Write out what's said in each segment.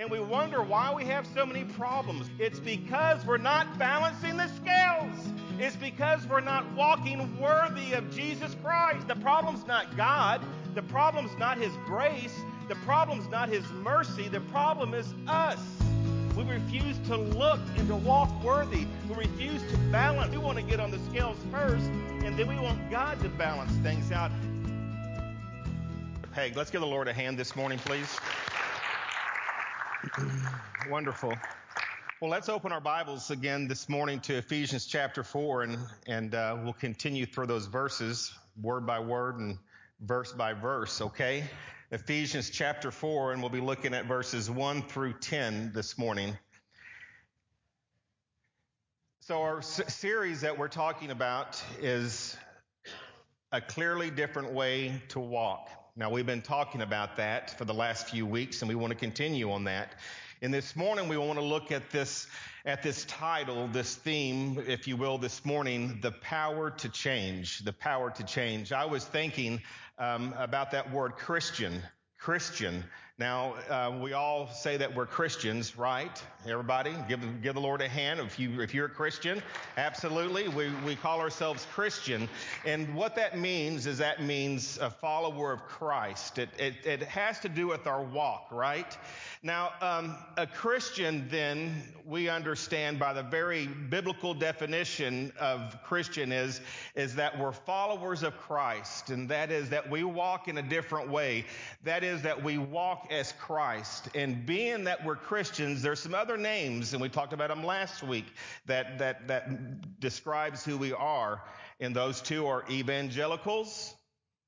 and we wonder why we have so many problems. It's because we're not balancing the scales. It's because we're not walking worthy of Jesus Christ. The problem's not God. The problem's not His grace. The problem's not His mercy. The problem is us. We refuse to look and to walk worthy. We refuse to balance. We want to get on the scales first, and then we want God to balance things out. Hey, let's give the Lord a hand this morning, please. Wonderful. Well, let's open our Bibles again this morning to Ephesians chapter 4, and, and uh, we'll continue through those verses, word by word and verse by verse, okay? Ephesians chapter 4, and we'll be looking at verses 1 through 10 this morning. So, our s- series that we're talking about is a clearly different way to walk. Now, we've been talking about that for the last few weeks, and we want to continue on that. And this morning, we want to look at this, at this title, this theme, if you will, this morning, the power to change. The power to change. I was thinking um, about that word Christian. Christian. Now, uh, we all say that we're Christians, right? Everybody, give, give the Lord a hand if, you, if you're a Christian. Absolutely. We, we call ourselves Christian. And what that means is that means a follower of Christ. It, it, it has to do with our walk, right? Now, um, a Christian, then, we understand by the very biblical definition of Christian is, is that we're followers of Christ, and that is that we walk in a different way. That is that we walk as Christ. And being that we're Christians, there's some other names, and we talked about them last week, that, that, that describes who we are. And those two are evangelicals.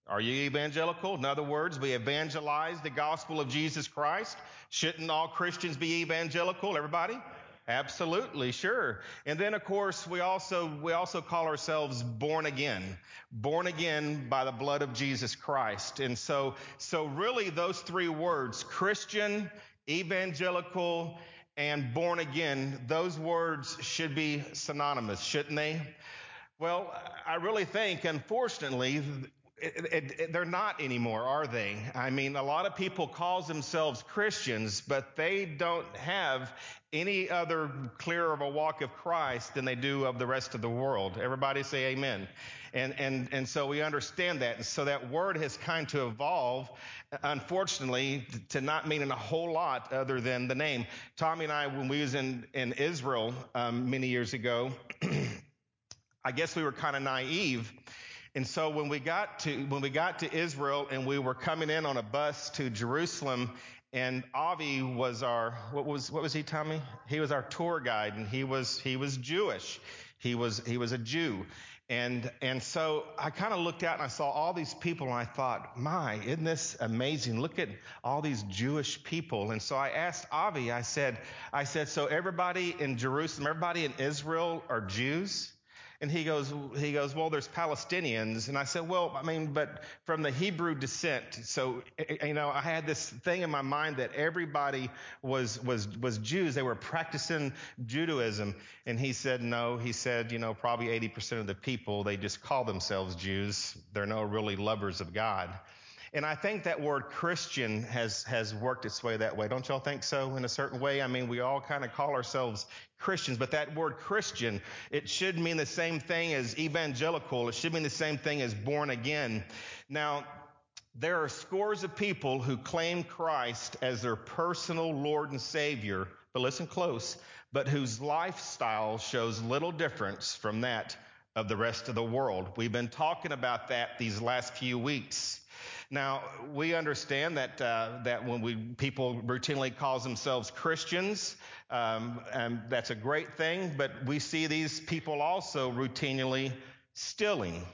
Are you evangelical? In other words, we evangelize the gospel of Jesus Christ. Shouldn't all Christians be evangelical? Everybody? Absolutely, sure. And then of course we also we also call ourselves born again. Born again by the blood of Jesus Christ. And so so really those three words, Christian, evangelical, and born again, those words should be synonymous, shouldn't they? Well, I really think unfortunately it, it, they're not anymore, are they? I mean, a lot of people call themselves Christians, but they don't have any other clearer of a walk of Christ than they do of the rest of the world. Everybody say amen. And, and, and so we understand that. And so that word has kind to evolve, unfortunately, to not mean a whole lot other than the name. Tommy and I, when we was in, in Israel um, many years ago, I guess we were kind of naive and so when we got to when we got to Israel and we were coming in on a bus to Jerusalem, and Avi was our what was what was he, Tommy? He was our tour guide, and he was he was Jewish. He was he was a Jew. And and so I kind of looked out and I saw all these people and I thought, my, isn't this amazing? Look at all these Jewish people. And so I asked Avi, I said, I said, so everybody in Jerusalem, everybody in Israel are Jews? And he goes, he goes, well, there's Palestinians. And I said, well, I mean, but from the Hebrew descent. So, eh, eh, you know, I had this thing in my mind that everybody was, was, was Jews. They were practicing Judaism. And he said, no, he said, you know, probably 80% of the people, they just call themselves Jews. They're no really lovers of God. And I think that word Christian has, has worked its way that way. Don't y'all think so in a certain way? I mean, we all kind of call ourselves Christians, but that word Christian, it should mean the same thing as evangelical. It should mean the same thing as born again. Now, there are scores of people who claim Christ as their personal Lord and Savior, but listen close, but whose lifestyle shows little difference from that of the rest of the world. We've been talking about that these last few weeks. Now we understand that uh, that when we people routinely call themselves Christians, um, and that's a great thing. But we see these people also routinely stealing,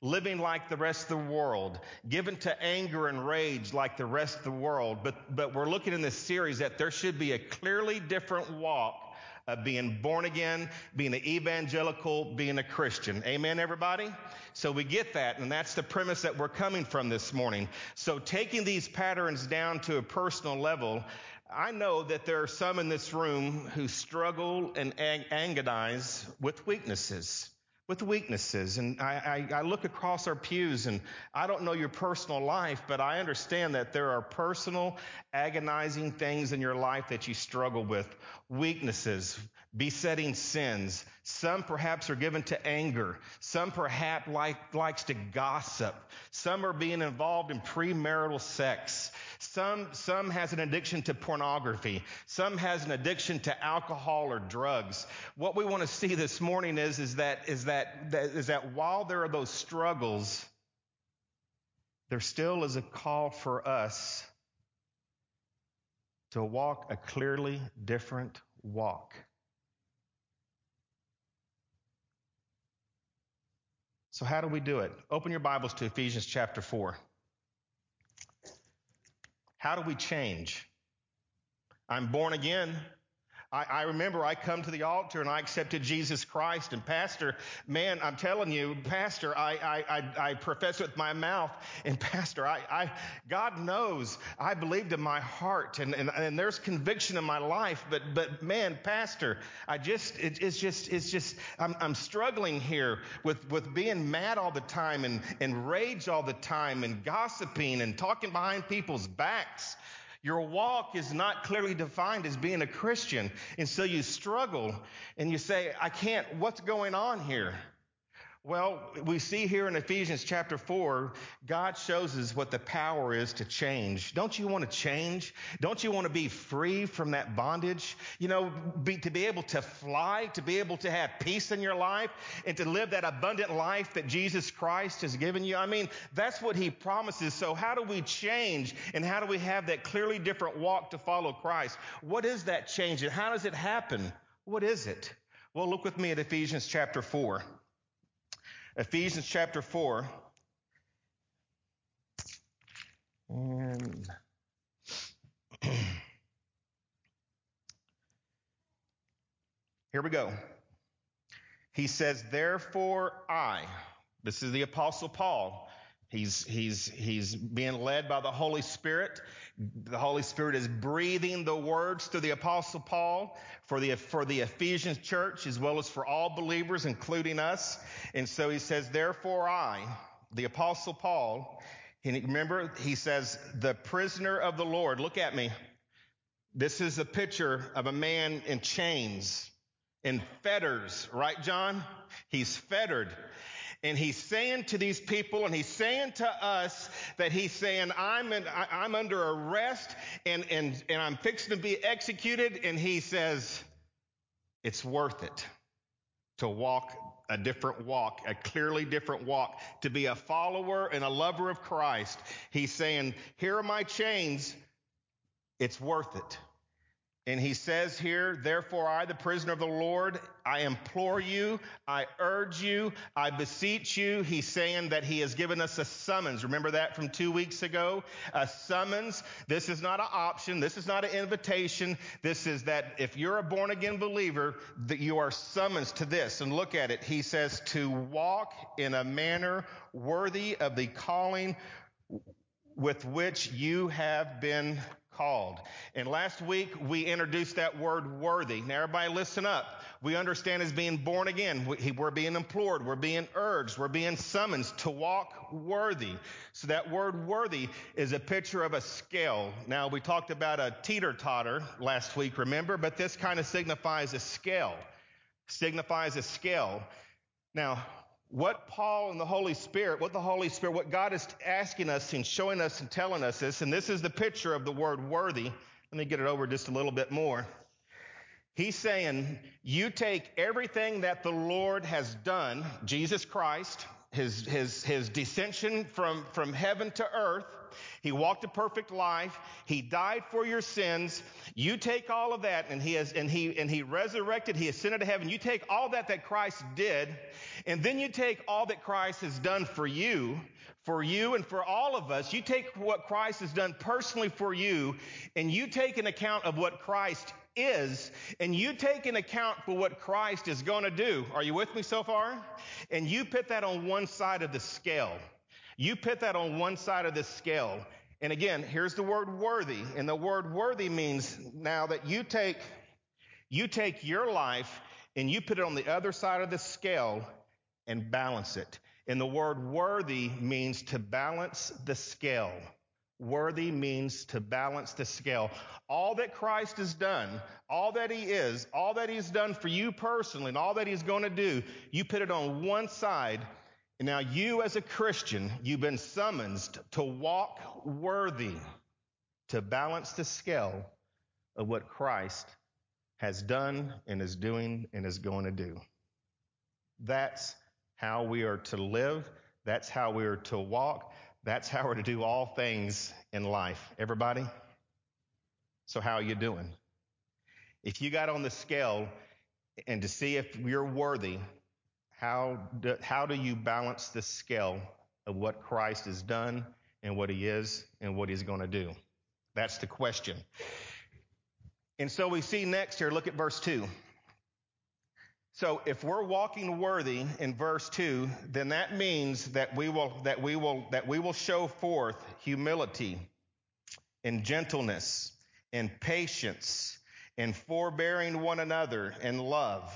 living like the rest of the world, given to anger and rage like the rest of the world. But but we're looking in this series that there should be a clearly different walk of being born again, being an evangelical, being a Christian. Amen, everybody? So we get that, and that's the premise that we're coming from this morning. So taking these patterns down to a personal level, I know that there are some in this room who struggle and agonize with weaknesses. With weaknesses. And I, I, I, look across our pews and I don't know your personal life, but I understand that there are personal, agonizing things in your life that you struggle with. Weaknesses, besetting sins. Some perhaps are given to anger. Some perhaps like, likes to gossip. Some are being involved in premarital sex. Some, some has an addiction to pornography. Some has an addiction to alcohol or drugs. What we want to see this morning is, is that, is that, is that while there are those struggles, there still is a call for us to walk a clearly different walk. So, how do we do it? Open your Bibles to Ephesians chapter 4. How do we change? I'm born again. I, I, remember I come to the altar and I accepted Jesus Christ. And Pastor, man, I'm telling you, Pastor, I, I, I, profess with my mouth. And Pastor, I, I, God knows I believed in my heart and, and, and there's conviction in my life. But, but man, Pastor, I just, it, it's just, it's just, I'm, I'm struggling here with, with being mad all the time and, and rage all the time and gossiping and talking behind people's backs. Your walk is not clearly defined as being a Christian. And so you struggle and you say, I can't, what's going on here? Well, we see here in Ephesians chapter 4, God shows us what the power is to change. Don't you want to change? Don't you want to be free from that bondage? You know, be, to be able to fly, to be able to have peace in your life, and to live that abundant life that Jesus Christ has given you. I mean, that's what He promises. So, how do we change, and how do we have that clearly different walk to follow Christ? What is that change, and how does it happen? What is it? Well, look with me at Ephesians chapter 4. Ephesians chapter 4. And here we go. He says, Therefore I, this is the Apostle Paul. He's, he's, he's being led by the Holy Spirit. The Holy Spirit is breathing the words through the Apostle Paul for the, for the Ephesians church as well as for all believers, including us. And so he says, therefore I, the Apostle Paul, and remember, he says, the prisoner of the Lord. Look at me. This is a picture of a man in chains, in fetters, right, John? He's fettered. And he's saying to these people and he's saying to us that he's saying, I'm, in, I, am under arrest and, and, and I'm fixing to be executed. And he says, it's worth it to walk a different walk, a clearly different walk, to be a follower and a lover of Christ. He's saying, here are my chains. It's worth it. And he says here, therefore I, the prisoner of the Lord, I implore you, I urge you, I beseech you. He's saying that he has given us a summons. Remember that from two weeks ago? A summons. This is not an option. This is not an invitation. This is that if you're a born again believer, that you are summoned to this. And look at it. He says to walk in a manner worthy of the calling with which you have been called. And last week we introduced that word worthy. Now everybody listen up. We understand as being born again. We're being implored. We're being urged. We're being summoned to walk worthy. So that word worthy is a picture of a scale. Now we talked about a teeter totter last week, remember? But this kind of signifies a scale. Signifies a scale. Now, what Paul and the Holy Spirit, what the Holy Spirit, what God is asking us and showing us and telling us this, and this is the picture of the word worthy. Let me get it over just a little bit more. He's saying, you take everything that the Lord has done, Jesus Christ, his, his, his descension from, from heaven to earth. He walked a perfect life. He died for your sins. You take all of that and he has, and he, and he resurrected. He ascended to heaven. You take all that that Christ did and then you take all that Christ has done for you, for you and for all of us. You take what Christ has done personally for you and you take an account of what Christ is, and you take an account for what Christ is going to do. Are you with me so far? And you put that on one side of the scale. You put that on one side of the scale. And again, here's the word worthy. And the word worthy means now that you take, you take your life and you put it on the other side of the scale and balance it. And the word worthy means to balance the scale. Worthy means to balance the scale. All that Christ has done, all that he is, all that he's done for you personally, and all that he's going to do, you put it on one side. And now you as a Christian, you've been summoned to walk worthy, to balance the scale of what Christ has done and is doing and is going to do. That's how we are to live. That's how we are to walk. That's how we're to do all things in life. Everybody? So how are you doing? If you got on the scale and to see if you're worthy, how do, how do you balance the scale of what Christ has done and what he is and what he's going to do? That's the question. And so we see next here, look at verse 2. So if we're walking worthy in verse 2, then that means that we will that we will that we will show forth humility and gentleness and patience and forbearing one another and love.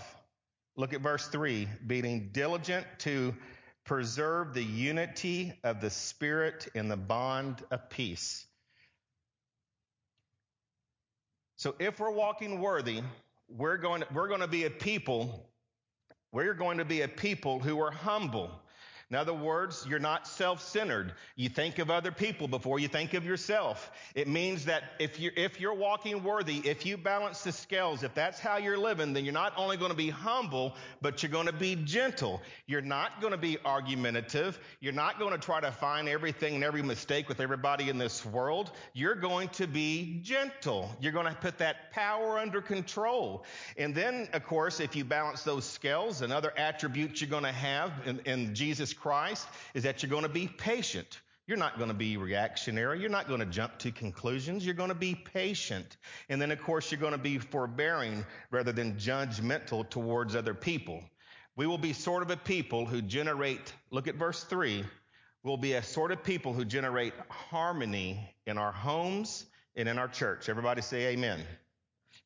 Look at verse 3, being diligent to preserve the unity of the spirit in the bond of peace. So if we're walking worthy, we're going we're going to be a people we're going to be a people who are humble. In other words, you're not self-centered. You think of other people before you think of yourself. It means that if you're, if you're walking worthy, if you balance the scales, if that's how you're living, then you're not only going to be humble, but you're going to be gentle. You're not going to be argumentative. You're not going to try to find everything and every mistake with everybody in this world. You're going to be gentle. You're going to put that power under control. And then, of course, if you balance those scales, another attribute you're going to have in, in Jesus Christ is that you're going to be patient. You're not going to be reactionary. You're not going to jump to conclusions. You're going to be patient. And then, of course, you're going to be forbearing rather than judgmental towards other people. We will be sort of a people who generate, look at verse 3, we'll be a sort of people who generate harmony in our homes and in our church. Everybody say amen.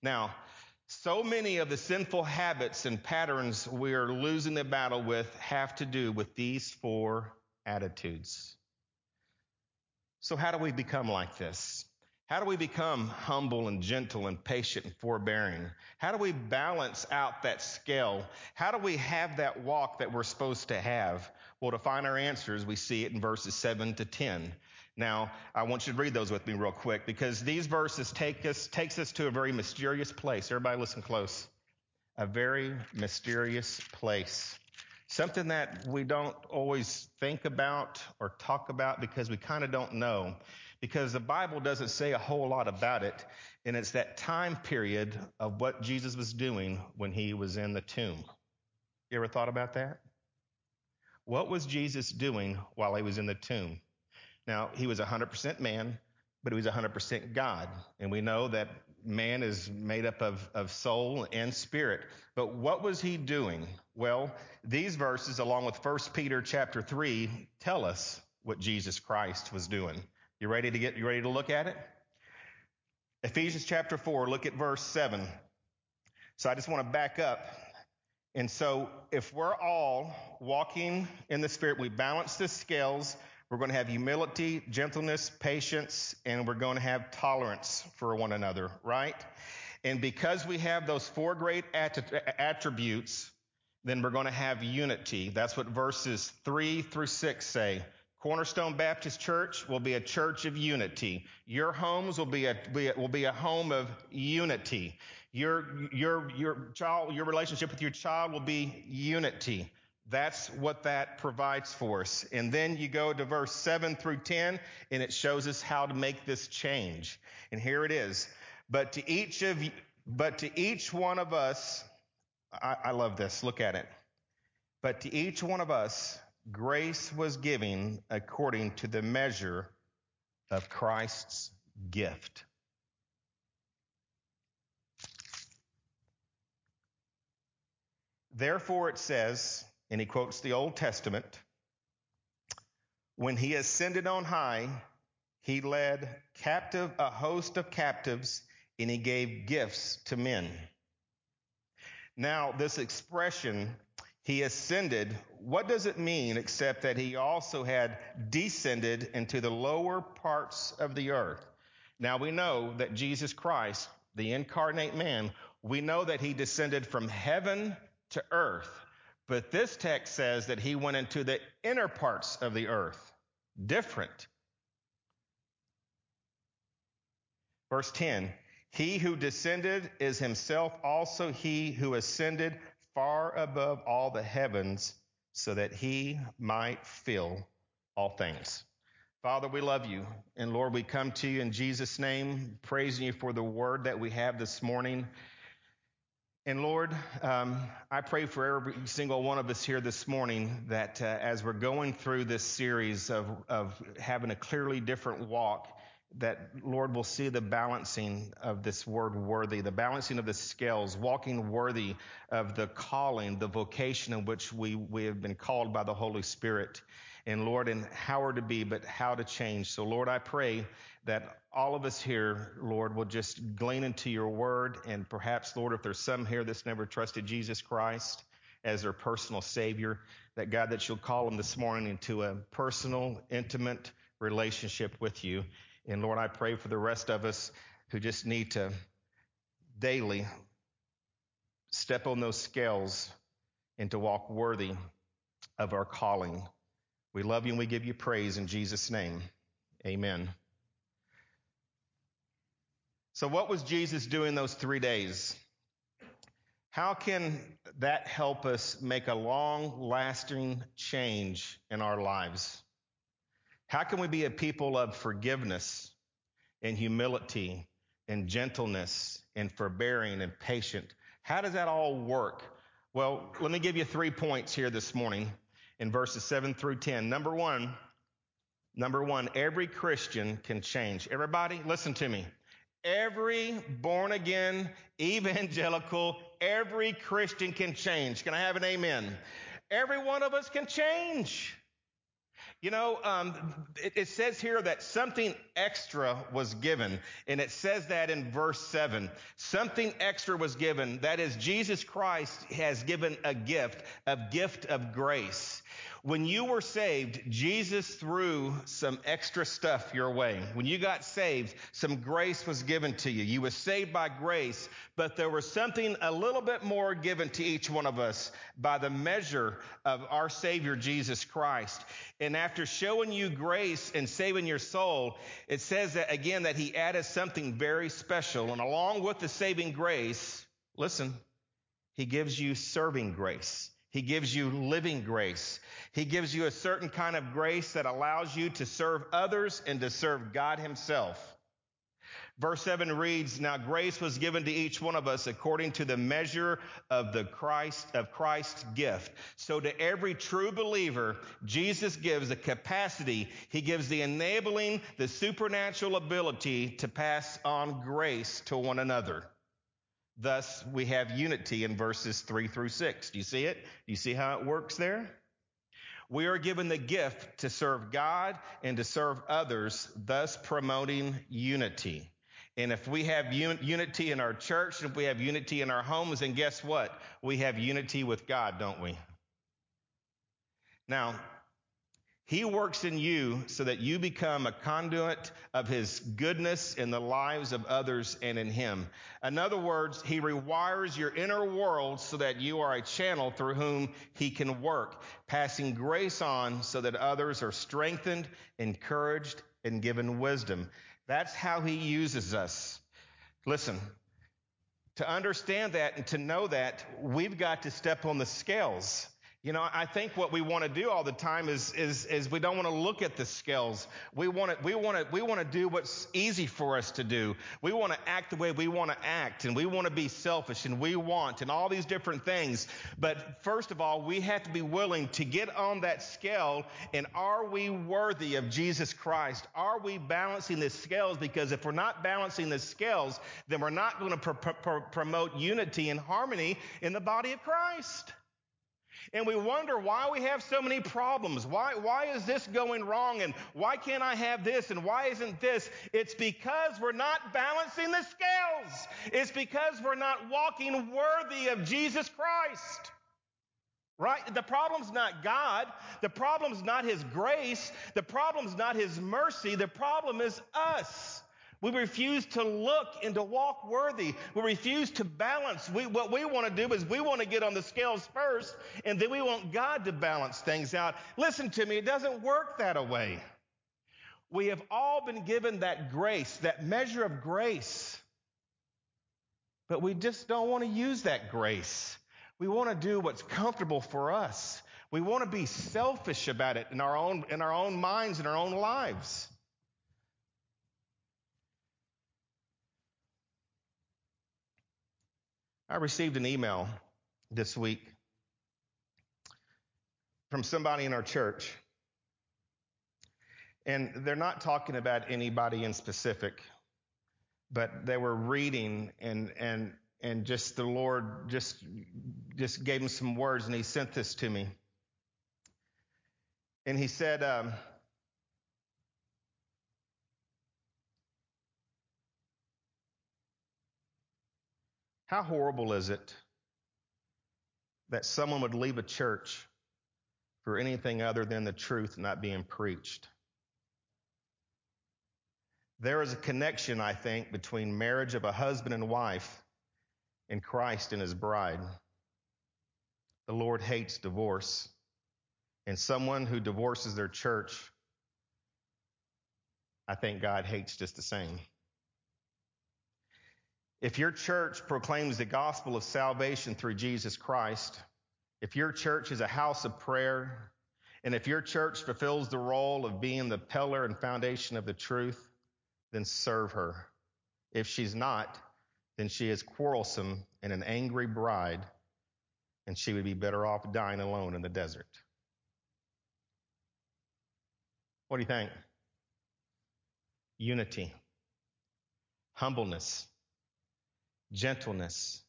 Now, so many of the sinful habits and patterns we are losing the battle with have to do with these four attitudes. So, how do we become like this? How do we become humble and gentle and patient and forbearing? How do we balance out that scale? How do we have that walk that we're supposed to have? Well, to find our answers, we see it in verses 7 to 10. Now, I want you to read those with me real quick because these verses take us, takes us to a very mysterious place. Everybody listen close. A very mysterious place. Something that we don't always think about or talk about because we kind of don't know. Because the Bible doesn't say a whole lot about it. And it's that time period of what Jesus was doing when he was in the tomb. You ever thought about that? What was Jesus doing while he was in the tomb? Now, he was 100% man, but he was 100% God. And we know that man is made up of, of soul and spirit. But what was he doing? Well, these verses, along with 1 Peter chapter 3, tell us what Jesus Christ was doing. You ready to get, you ready to look at it? Ephesians chapter 4, look at verse 7. So I just want to back up. And so if we're all walking in the spirit, we balance the scales, we're going to have humility, gentleness, patience, and we're going to have tolerance for one another, right? And because we have those four great attributes, then we're going to have unity. That's what verses three through six say. Cornerstone Baptist Church will be a church of unity. Your homes will be a, will be a home of unity. Your, your, your child, your relationship with your child will be unity. That's what that provides for us. And then you go to verse 7 through 10, and it shows us how to make this change. And here it is. But to each of you, but to each one of us, I, I love this. Look at it. But to each one of us, grace was given according to the measure of Christ's gift. Therefore, it says, and he quotes the Old Testament. When he ascended on high, he led captive a host of captives and he gave gifts to men. Now, this expression, he ascended. What does it mean except that he also had descended into the lower parts of the earth? Now we know that Jesus Christ, the incarnate man, we know that he descended from heaven to earth. But this text says that he went into the inner parts of the earth. Different. Verse 10 He who descended is himself also he who ascended far above all the heavens so that he might fill all things. Father, we love you. And Lord, we come to you in Jesus' name, praising you for the word that we have this morning. And Lord, um, I pray for every single one of us here this morning that uh, as we're going through this series of, of having a clearly different walk, that Lord will see the balancing of this word worthy, the balancing of the scales, walking worthy of the calling, the vocation in which we, we have been called by the Holy Spirit. And Lord, and how are to be, but how to change. So Lord, I pray that all of us here, Lord, will just glean into your word. And perhaps, Lord, if there's some here that's never trusted Jesus Christ as their personal Savior, that God, that you'll call them this morning into a personal, intimate relationship with you. And Lord, I pray for the rest of us who just need to daily step on those scales and to walk worthy of our calling. We love you and we give you praise in Jesus' name. Amen. So, what was Jesus doing those three days? How can that help us make a long lasting change in our lives? How can we be a people of forgiveness and humility and gentleness and forbearing and patient? How does that all work? Well, let me give you three points here this morning in verses 7 through 10. Number one, number one, every Christian can change. Everybody, listen to me. Every born again, evangelical, every Christian can change. Can I have an amen? Every one of us can change. You know, um, it, it, says here that something extra was given, and it says that in verse 7. Something extra was given. That is, Jesus Christ has given a gift, a gift of grace. When you were saved, Jesus threw some extra stuff your way. When you got saved, some grace was given to you. You were saved by grace, but there was something a little bit more given to each one of us by the measure of our Savior Jesus Christ. And after showing you grace and saving your soul, it says that again that he added something very special. And along with the saving grace, listen, he gives you serving grace. He gives you living grace. He gives you a certain kind of grace that allows you to serve others and to serve God himself. Verse 7 reads, Now grace was given to each one of us according to the measure of the Christ, of Christ's gift. So to every true believer, Jesus gives a capacity. He gives the enabling, the supernatural ability to pass on grace to one another. Thus, we have unity in verses 3 through 6. Do you see it? Do you see how it works there? We are given the gift to serve God and to serve others, thus promoting unity. And if we have un- unity in our church, if we have unity in our homes, then guess what? We have unity with God, don't we? Now, he works in you so that you become a conduit of His goodness in the lives of others and in Him. In other words, He rewires your inner world so that you are a channel through whom He can work, passing grace on so that others are strengthened, encouraged, and given wisdom. That's how He uses us. Listen, to understand that and to know that, we've got to step on the scales. You know, I think what we want to do all the time is, is, is we don't want to look at the scales. We want to, we want to, we want to do what's easy for us to do. We want to act the way we want to act and we want to be selfish and we want and all these different things. But first of all, we have to be willing to get on that scale and are we worthy of Jesus Christ? Are we balancing the scales? Because if we're not balancing the scales, then we're not going to pr- pr- promote unity and harmony in the body of Christ and we wonder why we have so many problems. Why, why is this going wrong? And why can't I have this? And why isn't this? It's because we're not balancing the scales. It's because we're not walking worthy of Jesus Christ. Right? The problem's not God. The problem's not His grace. The problem's not His mercy. The problem is us. We refuse to look and to walk worthy. We refuse to balance. We, what we want to do is we want to get on the scales first, and then we want God to balance things out. Listen to me, it doesn't work that way. We have all been given that grace, that measure of grace, but we just don't want to use that grace. We want to do what's comfortable for us. We want to be selfish about it in our own, in our own minds, in our own lives. I received an email this week from somebody in our church. And they're not talking about anybody in specific, but they were reading and, and and just the Lord just just gave him some words, and he sent this to me. And he said, um, "How horrible is it that someone would leave a church for anything other than the truth not being preached?" There is a connection, I think, between marriage of a husband and wife and Christ and his bride. The Lord hates divorce. And someone who divorces their church, I think God hates just the same. If your church proclaims the gospel of salvation through Jesus Christ, if your church is a house of prayer, and if your church fulfills the role of being the pillar and foundation of the truth, then serve her. If she's not, then she is quarrelsome and an angry bride, and she would be better off dying alone in the desert. What do you think? Unity, humbleness, gentleness,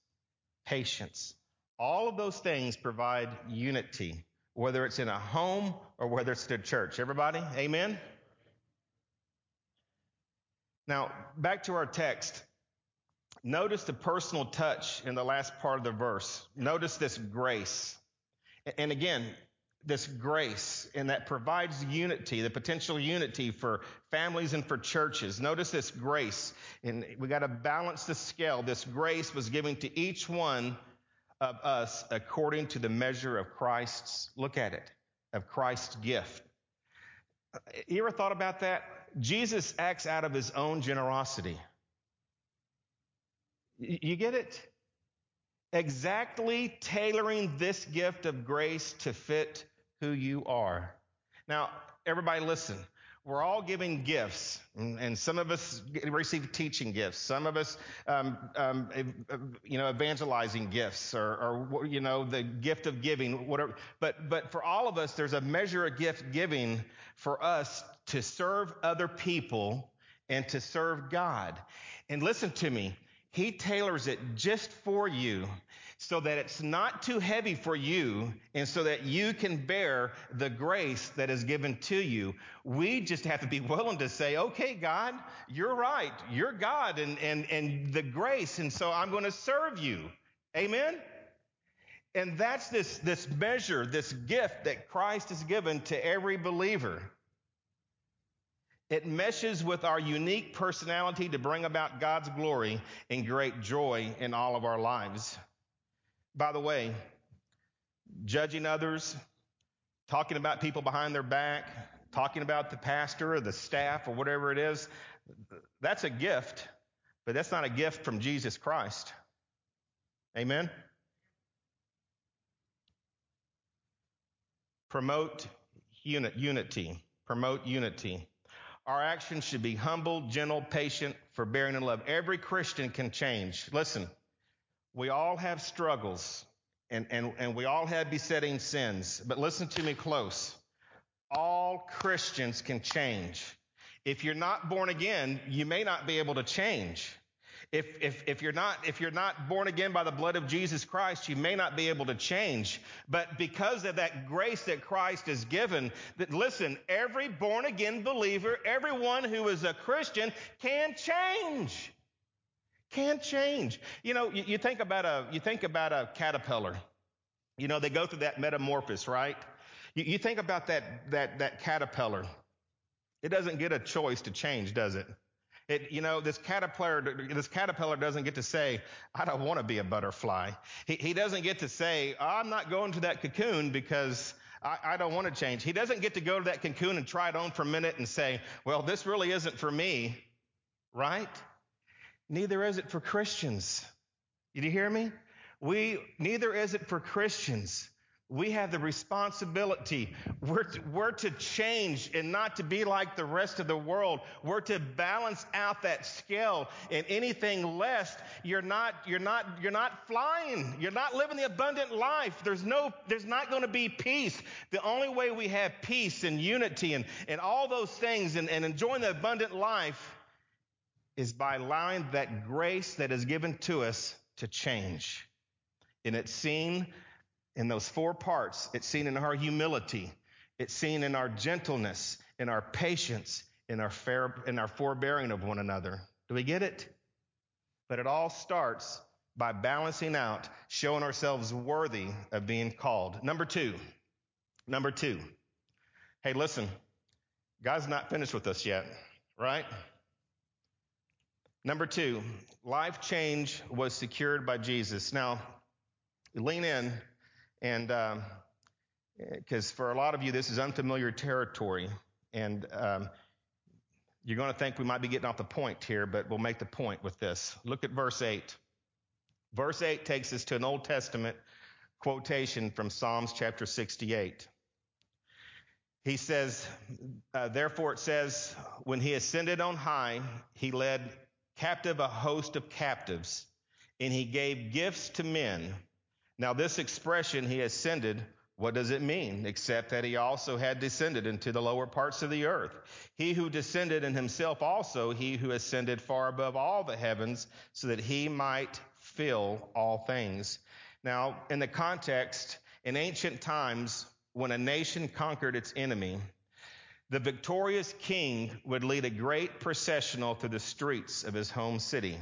patience. All of those things provide unity, whether it's in a home or whether it's in a church. Everybody, amen? Now, back to our text. Notice the personal touch in the last part of the verse. Notice this grace. And again, this grace and that provides unity, the potential unity for families and for churches. Notice this grace. And we got to balance the scale. This grace was given to each one of us according to the measure of Christ's, look at it, of Christ's gift. You ever thought about that? Jesus acts out of his own generosity. You get it? Exactly tailoring this gift of grace to fit who you are. Now, everybody listen. We're all giving gifts, and, some of us receive teaching gifts. Some of us, um, um, you know, evangelizing gifts, or, or, you know, the gift of giving, whatever. But but for all of us, there's a measure of gift giving for us to serve other people and to serve God. And listen to me, he tailors it just for you so that it's not too heavy for you and so that you can bear the grace that is given to you. We just have to be willing to say, okay, God, you're right. You're God and, and, and the grace. And so I'm going to serve you. Amen. And that's this, this measure, this gift that Christ has given to every believer. It meshes with our unique personality to bring about God's glory and great joy in all of our lives. By the way, judging others, talking about people behind their back, talking about the pastor or the staff or whatever it is, that's a gift, but that's not a gift from Jesus Christ. Amen? Promote unity. Promote unity. Our actions should be humble, gentle, patient, forbearing, and love. Every Christian can change. Listen, we all have struggles and, and, and we all have besetting sins, but listen to me close. All Christians can change. If you're not born again, you may not be able to change. If, if, if, you're not, if you're not born again by the blood of Jesus Christ, you may not be able to change. But because of that grace that Christ has given, that listen, every born again believer, everyone who is a Christian can change. Can change. You know, you, you think about a, you think about a caterpillar. You know, they go through that metamorphosis, right? You, you think about that, that, that caterpillar. It doesn't get a choice to change, does it? It, you know, this caterpillar, this caterpillar doesn't get to say, I don't want to be a butterfly. He, he doesn't get to say, I'm not going to that cocoon because I, I don't want to change. He doesn't get to go to that cocoon and try it on for a minute and say, well, this really isn't for me, right? Neither is it for Christians. Did you hear me? We, neither is it for Christians. We have the responsibility. We're to, we're to change and not to be like the rest of the world. We're to balance out that scale. And anything less, you're not, you're not, you're not flying. You're not living the abundant life. There's no, there's not going to be peace. The only way we have peace and unity and, and all those things and, and enjoying the abundant life is by allowing that grace that is given to us to change. And it's seen in those four parts. It's seen in our humility. It's seen in our gentleness, in our patience, in our fair, in our forbearing of one another. Do we get it? But it all starts by balancing out, showing ourselves worthy of being called. Number two. Number two. Hey, listen. God's not finished with us yet, right? Number two, life change was secured by Jesus. Now, lean in and because um, for a lot of you, this is unfamiliar territory. And um, you're going to think we might be getting off the point here, but we'll make the point with this. Look at verse 8. Verse 8 takes us to an Old Testament quotation from Psalms chapter 68. He says, uh, therefore it says, when he ascended on high, he led captive a host of captives, and he gave gifts to men. Now, this expression, he ascended, what does it mean? Except that he also had descended into the lower parts of the earth. He who descended in himself also, he who ascended far above all the heavens, so that he might fill all things. Now, in the context, in ancient times, when a nation conquered its enemy, the victorious king would lead a great processional through the streets of his home city.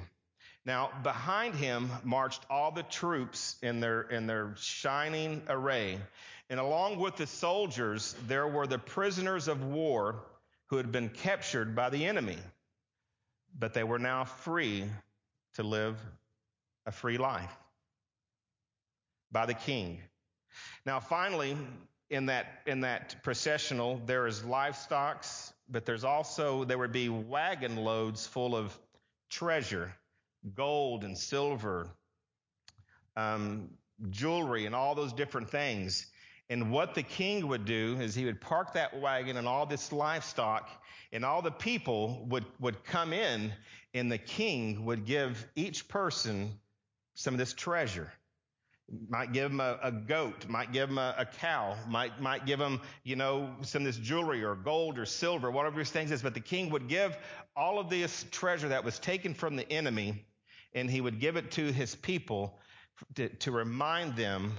Now, behind him marched all the troops in their, in their shining array. And along with the soldiers, there were the prisoners of war who had been captured by the enemy. But they were now free to live a free life by the king. Now, finally, in that, in that processional, there is livestock, but there's also, there would be wagon loads full of treasure gold and silver, um, jewelry, and all those different things. And what the king would do is he would park that wagon and all this livestock, and all the people would, would come in, and the king would give each person some of this treasure. Might give them a, a goat, might give them a, a, cow, might, might give them, you know, some of this jewelry or gold or silver, whatever these things is. But the king would give all of this treasure that was taken from the enemy and he would give it to his people to, to remind them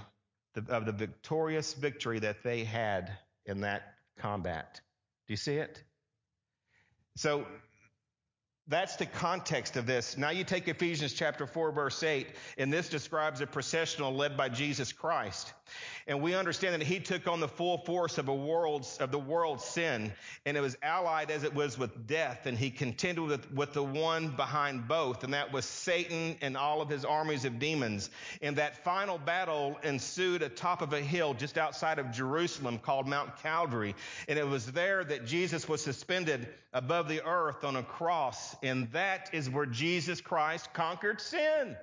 of the victorious victory that they had in that combat. Do you see it? So that's the context of this. Now you take Ephesians chapter 4 verse 8, and this describes a processional led by Jesus Christ. And we understand that he took on the full force of of the world's sin, and it was allied as it was with death, and he contended with, with the one behind both, and that was Satan and all of his armies of demons. And that final battle ensued atop of a hill just outside of Jerusalem called Mount Calvary. And it was there that Jesus was suspended above the earth on a cross, and that is where Jesus Christ conquered sin.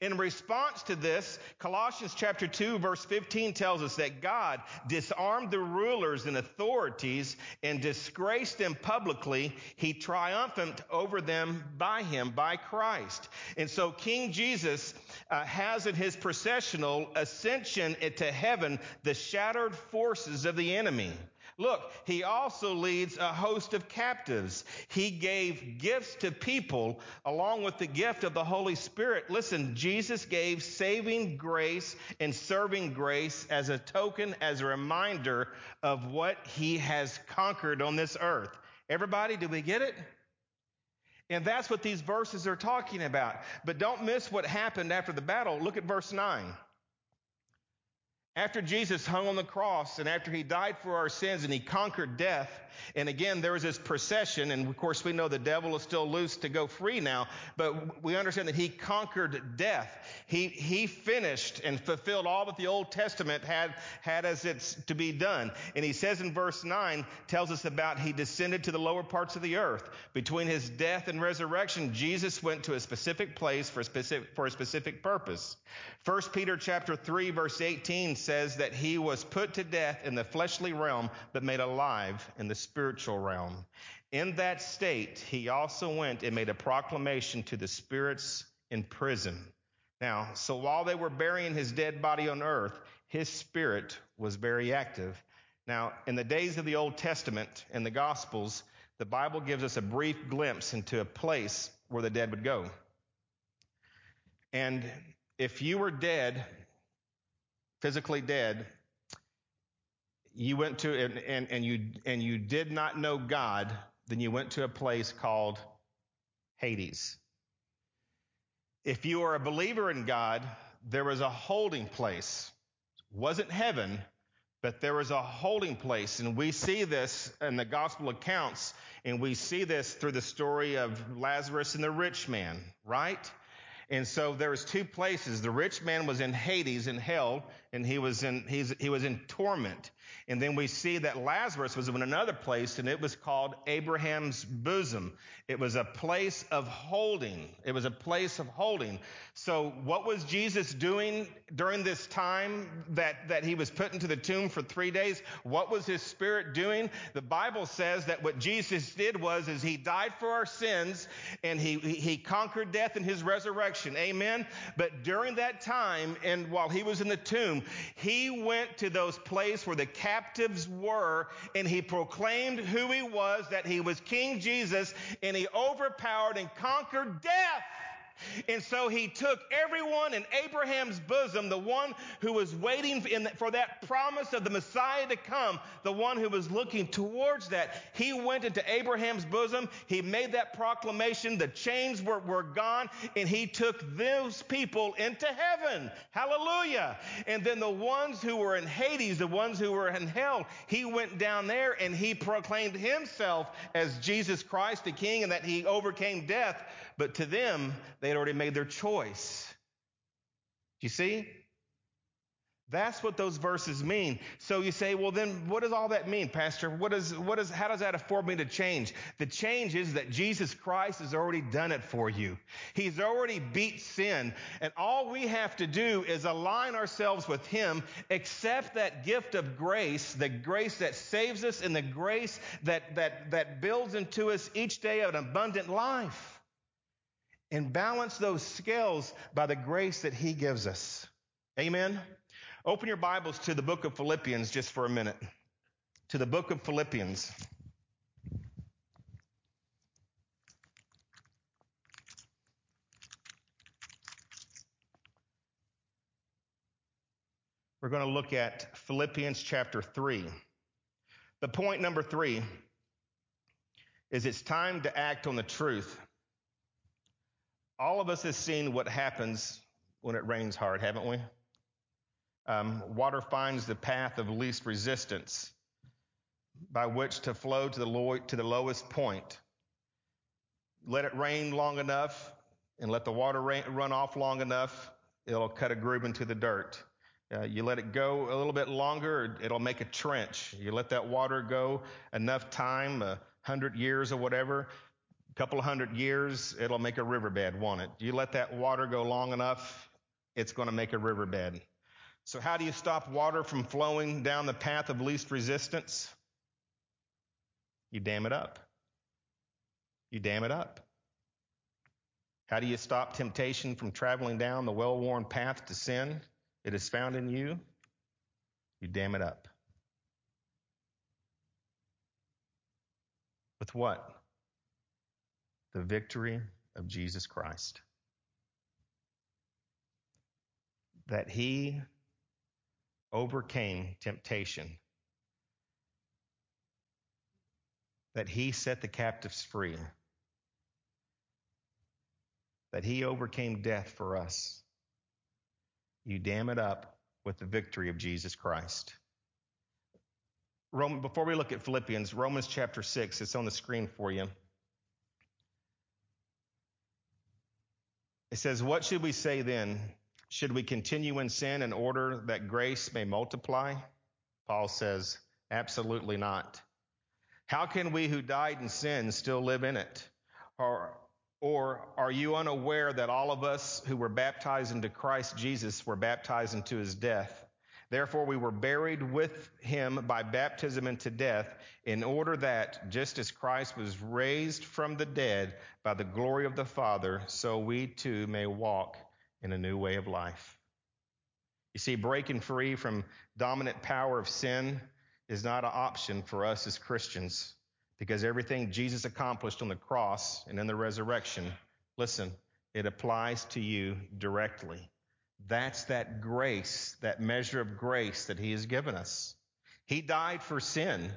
In response to this, Colossians chapter 2 verse 15 tells us that God disarmed the rulers and authorities and disgraced them publicly. He triumphed over them by him, by Christ. And so King Jesus uh, has in his processional ascension into heaven the shattered forces of the enemy. Look, he also leads a host of captives. He gave gifts to people along with the gift of the Holy Spirit. Listen, Jesus gave saving grace and serving grace as a token, as a reminder of what he has conquered on this earth. Everybody, do we get it? And that's what these verses are talking about. But don't miss what happened after the battle. Look at verse 9. After Jesus hung on the cross and after he died for our sins and he conquered death, and again, there was this procession, and of course, we know the devil is still loose to go free now, but we understand that he conquered death. He, he finished and fulfilled all that the Old Testament had, had as it's to be done. And he says in verse 9, tells us about he descended to the lower parts of the earth. Between his death and resurrection, Jesus went to a specific place for a specific, for a specific purpose. 1 Peter chapter 3 verse 18 says that he was put to death in the fleshly realm, but made alive in the spiritual realm. In that state, he also went and made a proclamation to the spirits in prison. Now, so while they were burying his dead body on earth, his spirit was very active. Now, in the days of the Old Testament and the Gospels, the Bible gives us a brief glimpse into a place where the dead would go. And if you were dead, physically dead, you went to and, and, and you and you did not know God, then you went to a place called Hades. If you are a believer in God, there was a holding place. It wasn't heaven, but there was a holding place. And we see this in the gospel accounts, and we see this through the story of Lazarus and the rich man, right? And so there was two places. The rich man was in Hades in hell, and he was in he was in torment. And then we see that Lazarus was in another place, and it was called Abraham's bosom. It was a place of holding. It was a place of holding. So what was Jesus doing during this time that, that he was put into the tomb for three days? What was his spirit doing? The Bible says that what Jesus did was is he died for our sins and he, he conquered death in his resurrection. Amen. But during that time and while he was in the tomb, he went to those places where the captives were and he proclaimed who he was, that he was King Jesus and he overpowered and conquered death. And so he took everyone in Abraham's bosom, the one who was waiting for that promise of the Messiah to come, the one who was looking towards that. He went into Abraham's bosom. He made that proclamation. The chains were, were gone and he took those people into heaven. Hallelujah. And then the ones who were in Hades, the ones who were in hell, he went down there and he proclaimed himself as Jesus Christ, the King, and that he overcame death. But to them, they had already made their choice. You see? That's what those verses mean. So you say, well, then what does all that mean, Pastor? What is, what is, how does that afford me to change? The change is that Jesus Christ has already done it for you. He's already beat sin. And all we have to do is align ourselves with Him, accept that gift of grace, the grace that saves us and the grace that, that, that builds into us each day an abundant life and balance those scales by the grace that He gives us. Amen. Open your Bibles to the book of Philippians just for a minute. To the book of Philippians. We're going to look at Philippians chapter 3. The point number three is it's time to act on the truth all of us have seen what happens when it rains hard, haven't we? Um, water finds the path of least resistance by which to flow to the, low, to the lowest point. Let it rain long enough and let the water run off long enough, it'll cut a groove into the dirt. Uh, you let it go a little bit longer, it'll make a trench. You let that water go enough time, a hundred years or whatever, couple hundred years, it'll make a riverbed, won't it? You let that water go long enough, it's going to make a riverbed. So how do you stop water from flowing down the path of least resistance? You dam it up. You dam it up. How do you stop temptation from traveling down the well-worn path to sin? It is found in you. You dam it up. With what? The victory of Jesus Christ. That he overcame temptation, that he set the captives free, that he overcame death for us. You dam it up with the victory of Jesus Christ. Before we look at Philippians, Romans chapter 6, it's on the screen for you. It says, What should we say then? Should we continue in sin in order that grace may multiply? Paul says, Absolutely not. How can we who died in sin still live in it? Or, or are you unaware that all of us who were baptized into Christ Jesus were baptized into his death? Therefore, we were buried with him by baptism into death, in order that, just as Christ was raised from the dead by the glory of the Father, so we too may walk in a new way of life. You see, breaking free from dominant power of sin is not an option for us as Christians because everything Jesus accomplished on the cross and in the resurrection, listen, it applies to you directly. That's that grace, that measure of grace that He has given us. He died for sin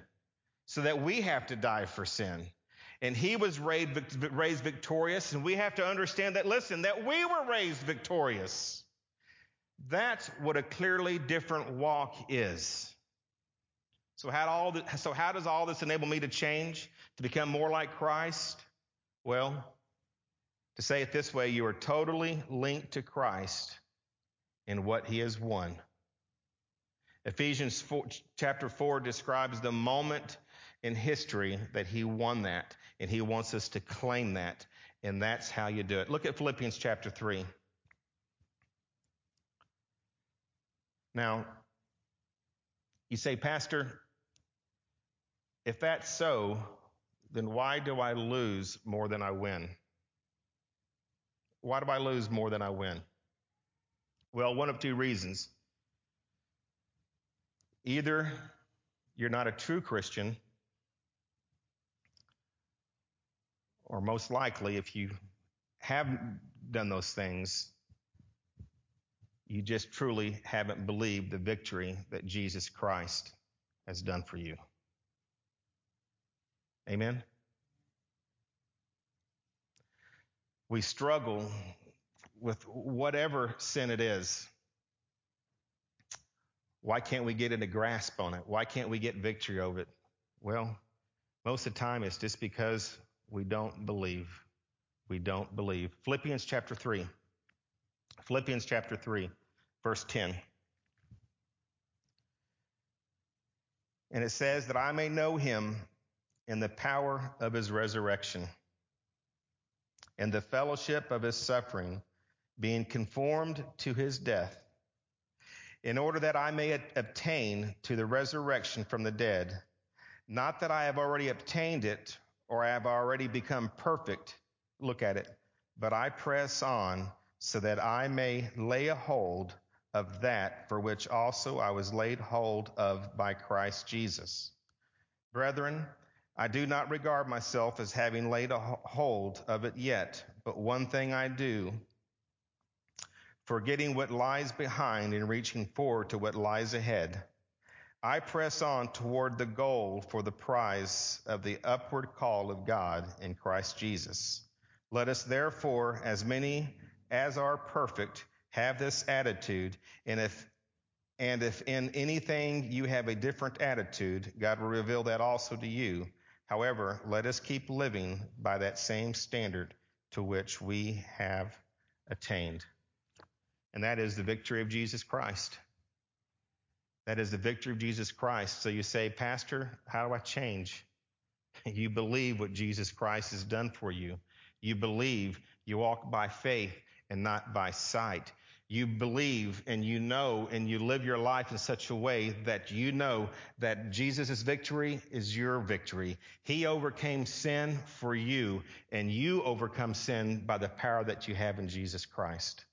so that we have to die for sin. And He was raised, victorious, and we have to understand that, listen, that we were raised victorious. That's what a clearly different walk is. So how, all the, so how does all this enable me to change, to become more like Christ? Well, to say it this way, you are totally linked to Christ in what he has won. Ephesians 4, chapter 4 describes the moment in history that he won that, and he wants us to claim that, and that's how you do it. Look at Philippians chapter 3. Now, you say, Pastor, if that's so, then why do I lose more than I win? Why do I lose more than I win? Well, one of two reasons. Either you're not a true Christian, or most likely, if you have done those things, you just truly haven't believed the victory that Jesus Christ has done for you. Amen? We struggle with whatever sin it is. Why can't we get in a grasp on it? Why can't we get victory over it? Well, most of the time it's just because we don't believe. We don't believe. Philippians chapter 3. Philippians chapter 3, verse 10. And it says that I may know him in the power of his resurrection and the fellowship of his suffering, being conformed to his death, in order that I may obtain to the resurrection from the dead. Not that I have already obtained it or I have already become perfect. Look at it. But I press on so that I may lay a hold of that for which also I was laid hold of by Christ Jesus. Brethren, I do not regard myself as having laid a hold of it yet, but one thing I do, forgetting what lies behind and reaching forward to what lies ahead. I press on toward the goal for the prize of the upward call of God in Christ Jesus. Let us therefore, as many as are perfect, have this attitude, and if and if in anything you have a different attitude, God will reveal that also to you. However, let us keep living by that same standard to which we have attained. And that is the victory of Jesus Christ. That is the victory of Jesus Christ. So you say, Pastor, how do I change? You believe what Jesus Christ has done for you. You believe you walk by faith and not by sight you believe and you know and you live your life in such a way that you know that Jesus' victory is your victory. He overcame sin for you and you overcome sin by the power that you have in Jesus Christ.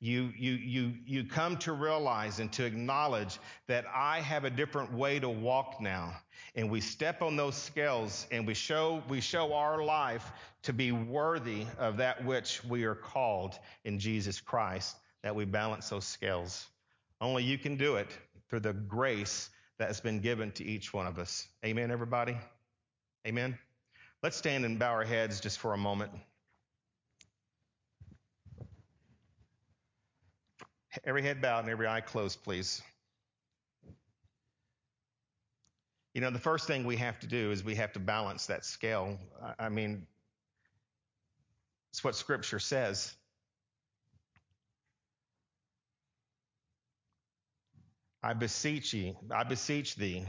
You, you, you, you come to realize and to acknowledge that I have a different way to walk now. And we step on those scales and we show, we show our life to be worthy of that which we are called in Jesus Christ that we balance those scales. Only you can do it through the grace that has been given to each one of us. Amen, everybody? Amen? Let's stand and bow our heads just for a moment. Every head bowed and every eye closed, please. You know, the first thing we have to do is we have to balance that scale. I mean, it's what Scripture says. I beseech ye, I beseech thee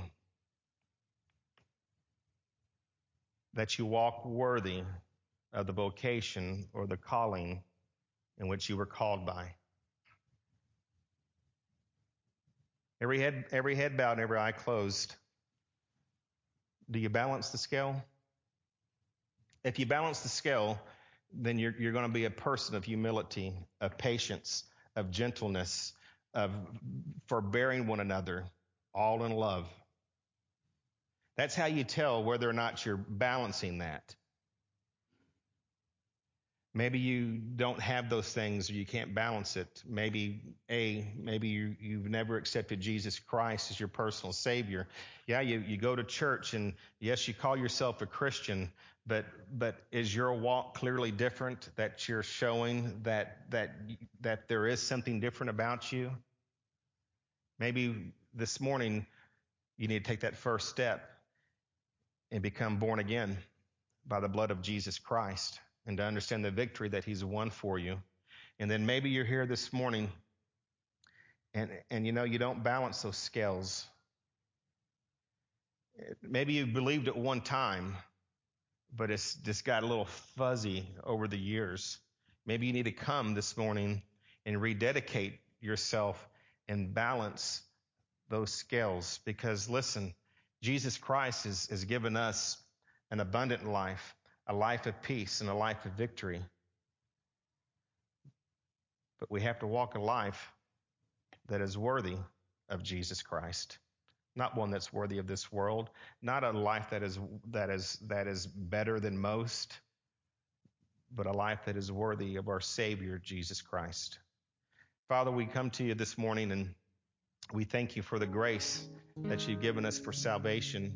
that you walk worthy of the vocation or the calling in which you were called by. Every head, every head bowed every eye closed. Do you balance the scale? If you balance the scale, then you're, you're going to be a person of humility, of patience, of gentleness, of forbearing one another, all in love. That's how you tell whether or not you're balancing that. Maybe you don't have those things or you can't balance it. Maybe A, maybe you, you've never accepted Jesus Christ as your personal Savior. Yeah, you, you go to church and yes, you call yourself a Christian, but but is your walk clearly different that you're showing that that that there is something different about you? Maybe this morning you need to take that first step and become born again by the blood of Jesus Christ and to understand the victory that He's won for you. And then maybe you're here this morning and, and you know, you don't balance those scales. Maybe you believed at one time, but it's just got a little fuzzy over the years. Maybe you need to come this morning and rededicate yourself and balance those scales because listen, Jesus Christ has, has given us an abundant life a life of peace and a life of victory. But we have to walk a life that is worthy of Jesus Christ. Not one that's worthy of this world, not a life that is that is that is better than most, but a life that is worthy of our Savior Jesus Christ. Father, we come to you this morning and we thank you for the grace that you've given us for salvation.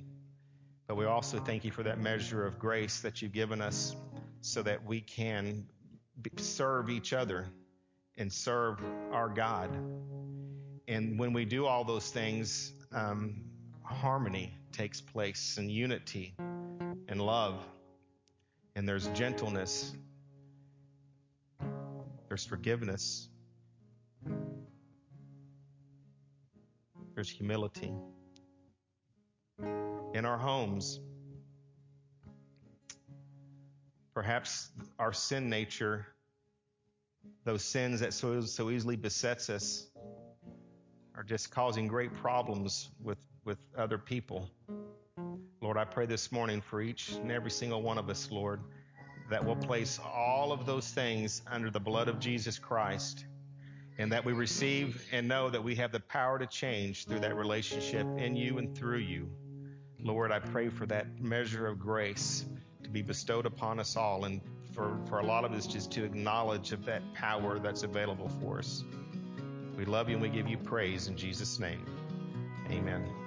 But we also thank you for that measure of grace that you've given us so that we can serve each other and serve our God. And when we do all those things, um, harmony takes place and unity and love. And there's gentleness, there's forgiveness, there's humility in our homes. Perhaps our sin nature, those sins that so, so easily besets us, are just causing great problems with, with other people. Lord, I pray this morning for each and every single one of us, Lord, that we'll place all of those things under the blood of Jesus Christ and that we receive and know that we have the power to change through that relationship in you and through you. Lord, I pray for that measure of grace to be bestowed upon us all and for, for a lot of us just to acknowledge of that power that's available for us. We love you and we give you praise in Jesus' name. Amen.